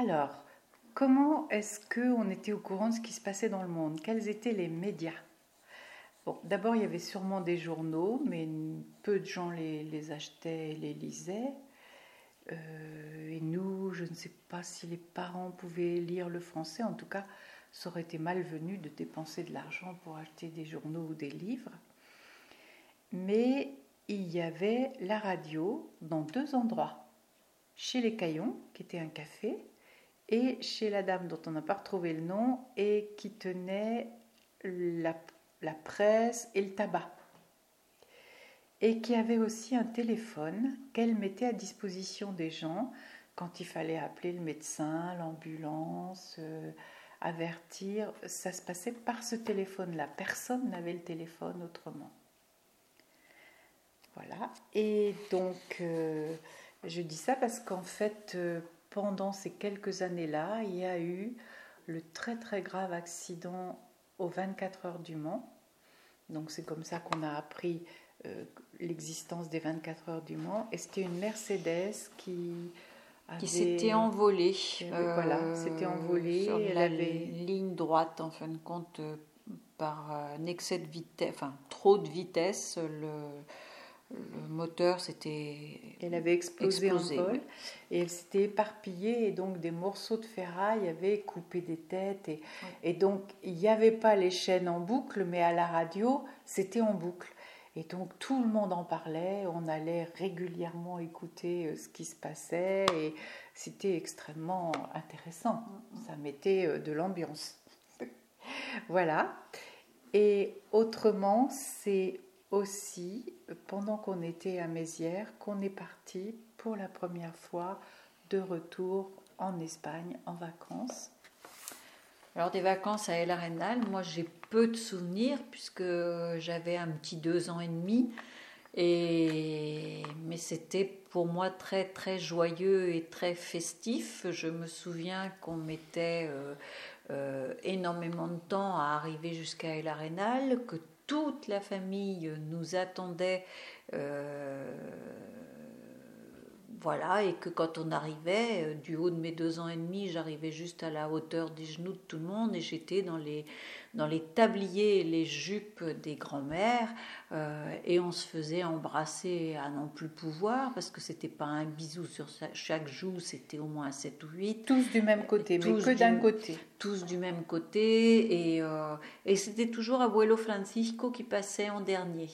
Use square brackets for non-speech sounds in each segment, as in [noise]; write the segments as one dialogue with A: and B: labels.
A: Alors, comment est-ce qu'on était au courant de ce qui se passait dans le monde? Quels étaient les médias? Bon, d'abord, il y avait sûrement des journaux, mais peu de gens les, achetaient et les lisaient. Euh, et nous, je ne sais pas si les parents pouvaient lire le français. En tout cas, ça aurait été malvenu de dépenser de l'argent pour acheter des journaux ou des livres. Mais il y avait la radio dans deux endroits. Chez les Caillons, qui était un café, et chez la dame dont on n'a pas retrouvé le nom et qui tenait la, la presse et le tabac. Et qui avait aussi un téléphone qu'elle mettait à disposition des gens quand il fallait appeler le médecin, l'ambulance, euh, avertir. Ça se passait par ce téléphone-là. Personne n'avait le téléphone autrement. Voilà. Et donc, euh, je dis ça parce qu'en fait, euh, pendant ces quelques années-là, il y a eu le très très grave accident aux 24 heures du Mans. Donc c'est comme ça qu'on a appris euh, l'existence des 24 heures du Mans. Et c'était une Mercedes qui
B: qui s'était envolée.
A: voilà, s'était envolée.
B: Sur elle la avait... ligne droite, en fin de compte, par un excès de vitesse, enfin trop de vitesse. Le, le moteur s'était.
A: Elle avait explosé, en vol et elle s'était éparpillée et donc des morceaux de ferraille avaient coupé des têtes et, et donc il n'y avait pas les chaînes en boucle mais à la radio c'était en boucle. Et donc tout le monde en parlait, on allait régulièrement écouter euh, ce qui se passait et c'était extrêmement intéressant. Ça mettait euh, de l'ambiance. [laughs] voilà. Et autrement, c'est aussi, pendant qu'on était à Mézières, qu'on est parti pour la première fois de retour en Espagne en vacances.
B: Alors des vacances à El Arenal, moi j'ai peu de souvenirs puisque j'avais un petit deux ans et demi. Et... Mais c'était pour moi très très joyeux et très festif. Je me souviens qu'on mettait euh, euh, énormément de temps à arriver jusqu'à El Arenal, que toute la famille nous attendait. Euh, voilà, et que quand on arrivait, euh, du haut de mes deux ans et demi, j'arrivais juste à la hauteur des genoux de tout le monde et j'étais dans les, dans les tabliers et les jupes des grands-mères euh, et on se faisait embrasser à non plus pouvoir parce que c'était pas un bisou sur chaque joue, c'était au moins 7 ou 8.
A: Tous du même côté, mais que d'un côté.
B: Tous du même côté et, euh, et c'était toujours Abuelo Francisco qui passait en dernier.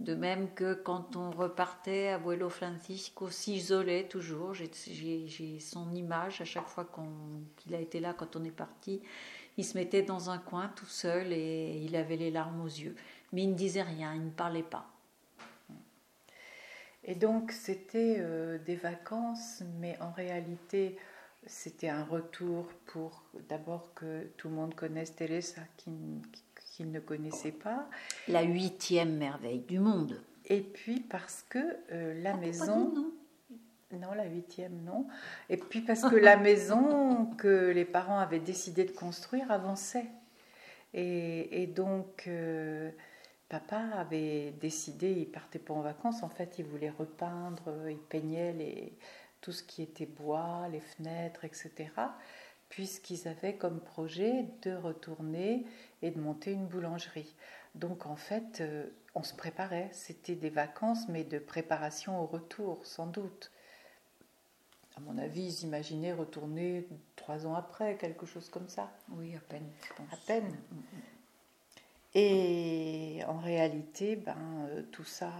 B: De même que quand on repartait, Abuelo Francisco s'isolait toujours. J'ai son image à chaque fois qu'il a été là quand on est parti il se mettait dans un coin tout seul et il avait les larmes aux yeux. Mais il ne disait rien, il ne parlait pas.
A: Et donc c'était euh, des vacances, mais en réalité c'était un retour pour d'abord que tout le monde connaisse Teresa qu'il ne connaissait pas.
B: La huitième merveille du monde.
A: Et puis parce que euh, la maison... Non, la huitième, non. Et puis parce que [laughs] la maison que les parents avaient décidé de construire avançait. Et, donc, euh, papa avait décidé, il partait pas en vacances, en fait, il voulait repeindre, il peignait les, tout ce qui était bois, les fenêtres, etc. Puisqu'ils avaient comme projet de retourner et de monter une boulangerie. Donc, en fait, euh, on se préparait. C'était des vacances, mais de préparation au retour, sans doute à mon avis, ils imaginaient retourner trois ans après, quelque chose comme ça.
B: Oui, à peine,
A: À peine. Et en réalité, ben, euh, tout, ça,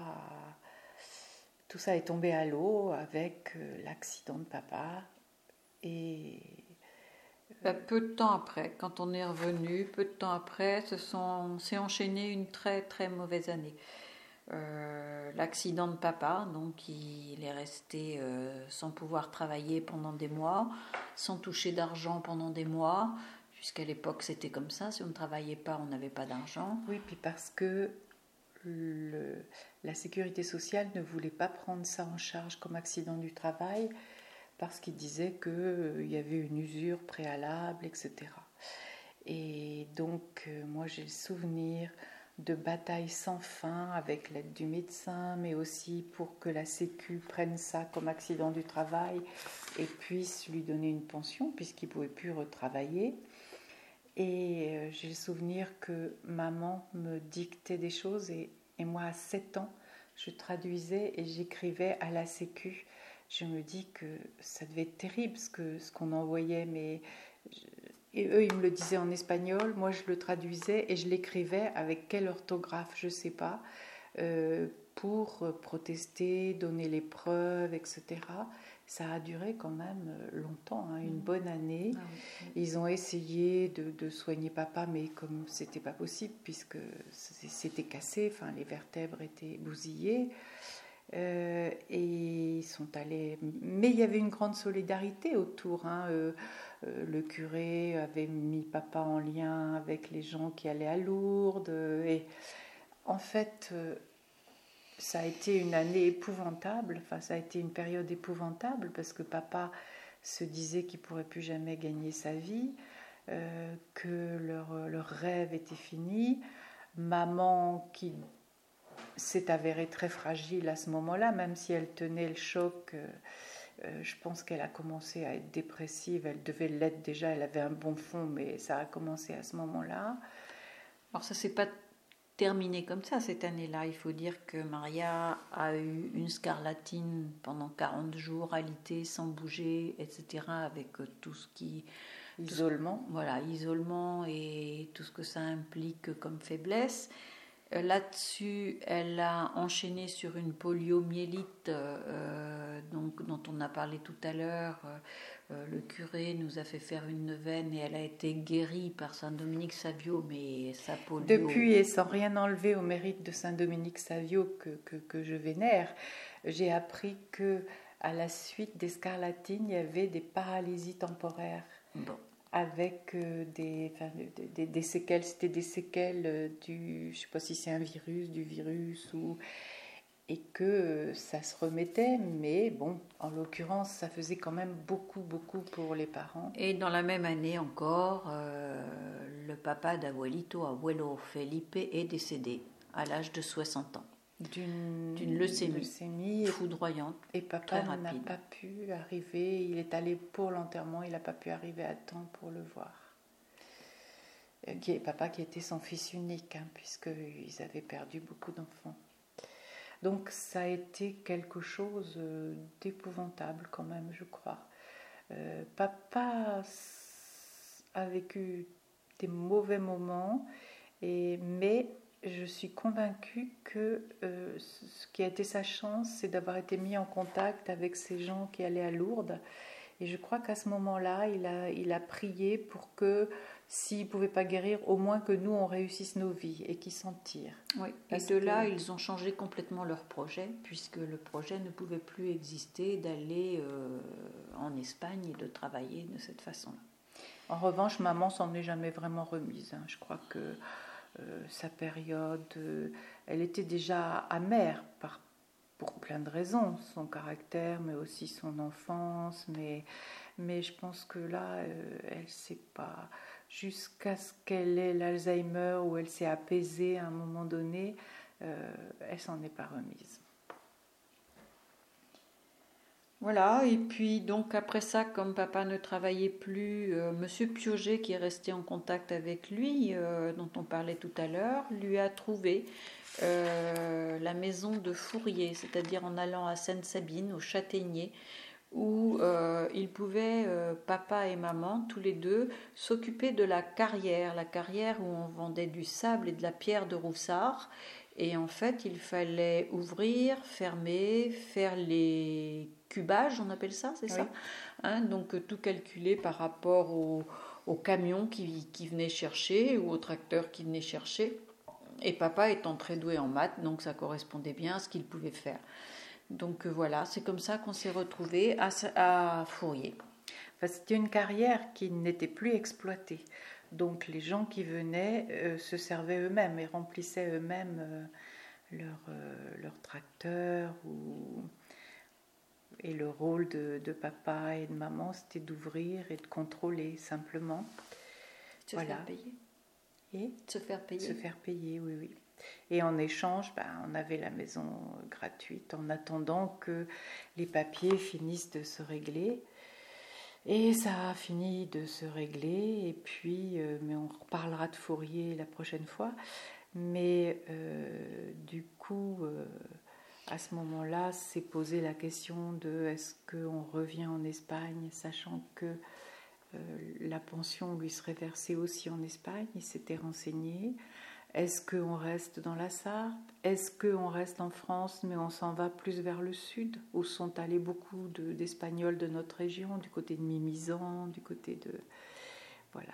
A: tout ça est tombé à l'eau avec euh, l'accident de papa. Et.
B: Ben, peu de temps après, quand on est revenu, peu de temps après, s'est enchaîné une très très mauvaise année. Euh, l'accident de papa, donc il est resté euh, sans pouvoir travailler pendant des mois, sans toucher d'argent pendant des mois, puisqu'à l'époque c'était comme ça, si on ne travaillait pas, on n'avait pas d'argent.
A: Oui, puis parce que la sécurité sociale ne voulait pas prendre ça en charge comme accident du travail, parce qu'il disait qu'il euh, y avait une usure préalable, etc. Et donc, moi j'ai le souvenir de bataille sans fin avec l'aide du médecin, mais aussi pour que la Sécu prenne ça comme accident du travail et puisse lui donner une pension puisqu'il ne pouvait plus retravailler. Et euh, j'ai le souvenir que maman me dictait des choses et, moi à 7 ans, je traduisais et j'écrivais à la Sécu. Je me dis que ça devait être terrible ce qu'on ce qu'on envoyait, mais et eux, ils me le disaient en espagnol, moi je le traduisais et je l'écrivais avec quelle orthographe, je ne sais pas, euh, pour protester, donner les preuves, etc. Ça a duré quand même euh, longtemps, hein, une mm. bonne année. Ah ils ont essayé de, soigner papa, mais comme c'était pas possible, puisque c'était cassé, enfin les vertèbres étaient bousillées. Euh, et ils sont allés. Mais il y avait une grande solidarité autour. Hein, euh, le curé avait mis papa en lien avec les gens qui allaient à Lourdes. Et en fait, euh, ça a été une année épouvantable. Enfin, ça a été une période épouvantable parce que papa se disait qu'il pourrait plus jamais gagner sa vie, euh, que leur, leur, rêve était fini. Maman qui s'est avérée très fragile à ce moment-là, même si elle tenait le choc. Euh, je pense qu'elle a commencé à être dépressive. Elle devait l'être déjà. Elle avait un bon fond, mais ça a commencé à ce moment-là.
B: Alors ça s'est pas terminé comme ça cette année-là. Il faut dire que Maria a eu une scarlatine pendant 40 jours, alité, sans bouger, etc. Avec euh, tout ce qui
A: isolement.
B: voilà, isolement et tout ce que ça implique comme faiblesse. Euh, là-dessus, elle a enchaîné sur une poliomyélite euh, donc, dont on a parlé tout à l'heure. Euh, le curé nous a fait faire une neuvaine et elle a été guérie par Saint Dominique Savio, mais sa polio...
A: Depuis, et sans rien enlever au mérite de Saint Dominique Savio que, que, que je vénère, j'ai appris que à la suite des scarlatines, il y avait des paralysies temporaires. Bon avec euh, des, séquelles, c'était des séquelles euh, du, je sais pas si c'est un virus, du virus, et que euh, ça se remettait, mais bon, en l'occurrence, ça faisait quand même beaucoup, beaucoup pour les parents.
B: Et dans la même année encore, le papa d'Abuelito, Abuelo Felipe, est décédé à l'âge de 60 ans d'une leucémie, foudroyante.
A: Et papa n'a pas pu arriver, il est allé pour l'enterrement, il n'a pas pu arriver à temps pour le voir. Euh, qui est papa qui était son fils unique, hein, puisqu'ils avaient perdu beaucoup d'enfants. Donc ça a été quelque chose euh, d'épouvantable quand même, je crois. Euh, papa a vécu des mauvais moments, et, mais je suis convaincue que euh, ce qui a été sa chance, c'est d'avoir été mis en contact avec ces gens qui allaient à Lourdes. Et je crois qu'à ce moment-là, il a, il a prié pour que, s'il ne pouvait pas guérir, au moins que nous, on réussisse nos vies et qu'ils s'en tirent.
B: Oui, et de là, ils ont changé complètement leur projet, puisque le projet ne pouvait plus exister d'aller euh, en Espagne et de travailler de cette façon-là.
A: En revanche, maman s'en est jamais vraiment remise. Hein. Je crois que euh, sa période. Euh, elle était déjà amère par, pour plein de raisons, son caractère, mais aussi son enfance. Mais, je pense que là, euh, elle ne sait pas. Jusqu'à ce qu'elle ait l'Alzheimer, où elle s'est apaisée à un moment donné, elle s'en est pas remise.
B: Voilà, et puis donc après ça, comme papa ne travaillait plus, euh, Monsieur Pioget, qui est resté en contact avec lui, euh, dont on parlait tout à l'heure, lui a trouvé euh, la maison de Fourier, c'est-à-dire en allant à Seine-Sabine, au Châtaignier, où ils pouvaient, papa et maman, tous les deux, s'occuper de la carrière, la carrière où on vendait du sable et de la pierre de Roussard. Et en fait, il fallait ouvrir, fermer, faire les cubage, on appelle ça, c'est ça hein, Donc euh, tout calculé par rapport au camions qui, qui venaient chercher ou aux tracteurs qui venaient chercher. Et papa étant très doué en maths, donc ça correspondait bien à ce qu'il pouvait faire. Donc euh, voilà, c'est comme ça qu'on s'est retrouvés à, à Fourier.
A: C'était une carrière qui n'était plus exploitée. Donc les gens qui venaient euh, se servaient eux-mêmes et remplissaient eux-mêmes leur, leur tracteur ou et le rôle de, papa et de maman, c'était d'ouvrir et de contrôler simplement.
B: Se faire payer. Et se faire payer.
A: Se faire payer, oui, oui. Et en échange, ben, on avait la maison gratuite en attendant que les papiers finissent de se régler. Et ça a fini de se régler, et puis, euh, mais on reparlera de Fourier la prochaine fois. Mais euh, du coup, euh, à ce moment-là, s'est posé la question de est-ce qu'on revient en Espagne, sachant que la pension lui serait versée aussi en Espagne. Il s'était renseigné. Est-ce qu'on reste dans la Sarthe? Est-ce qu'on reste en France mais on s'en va plus vers le sud? Où sont allés beaucoup d'Espagnols de, notre région, du côté de Mimizan, du côté de... Voilà.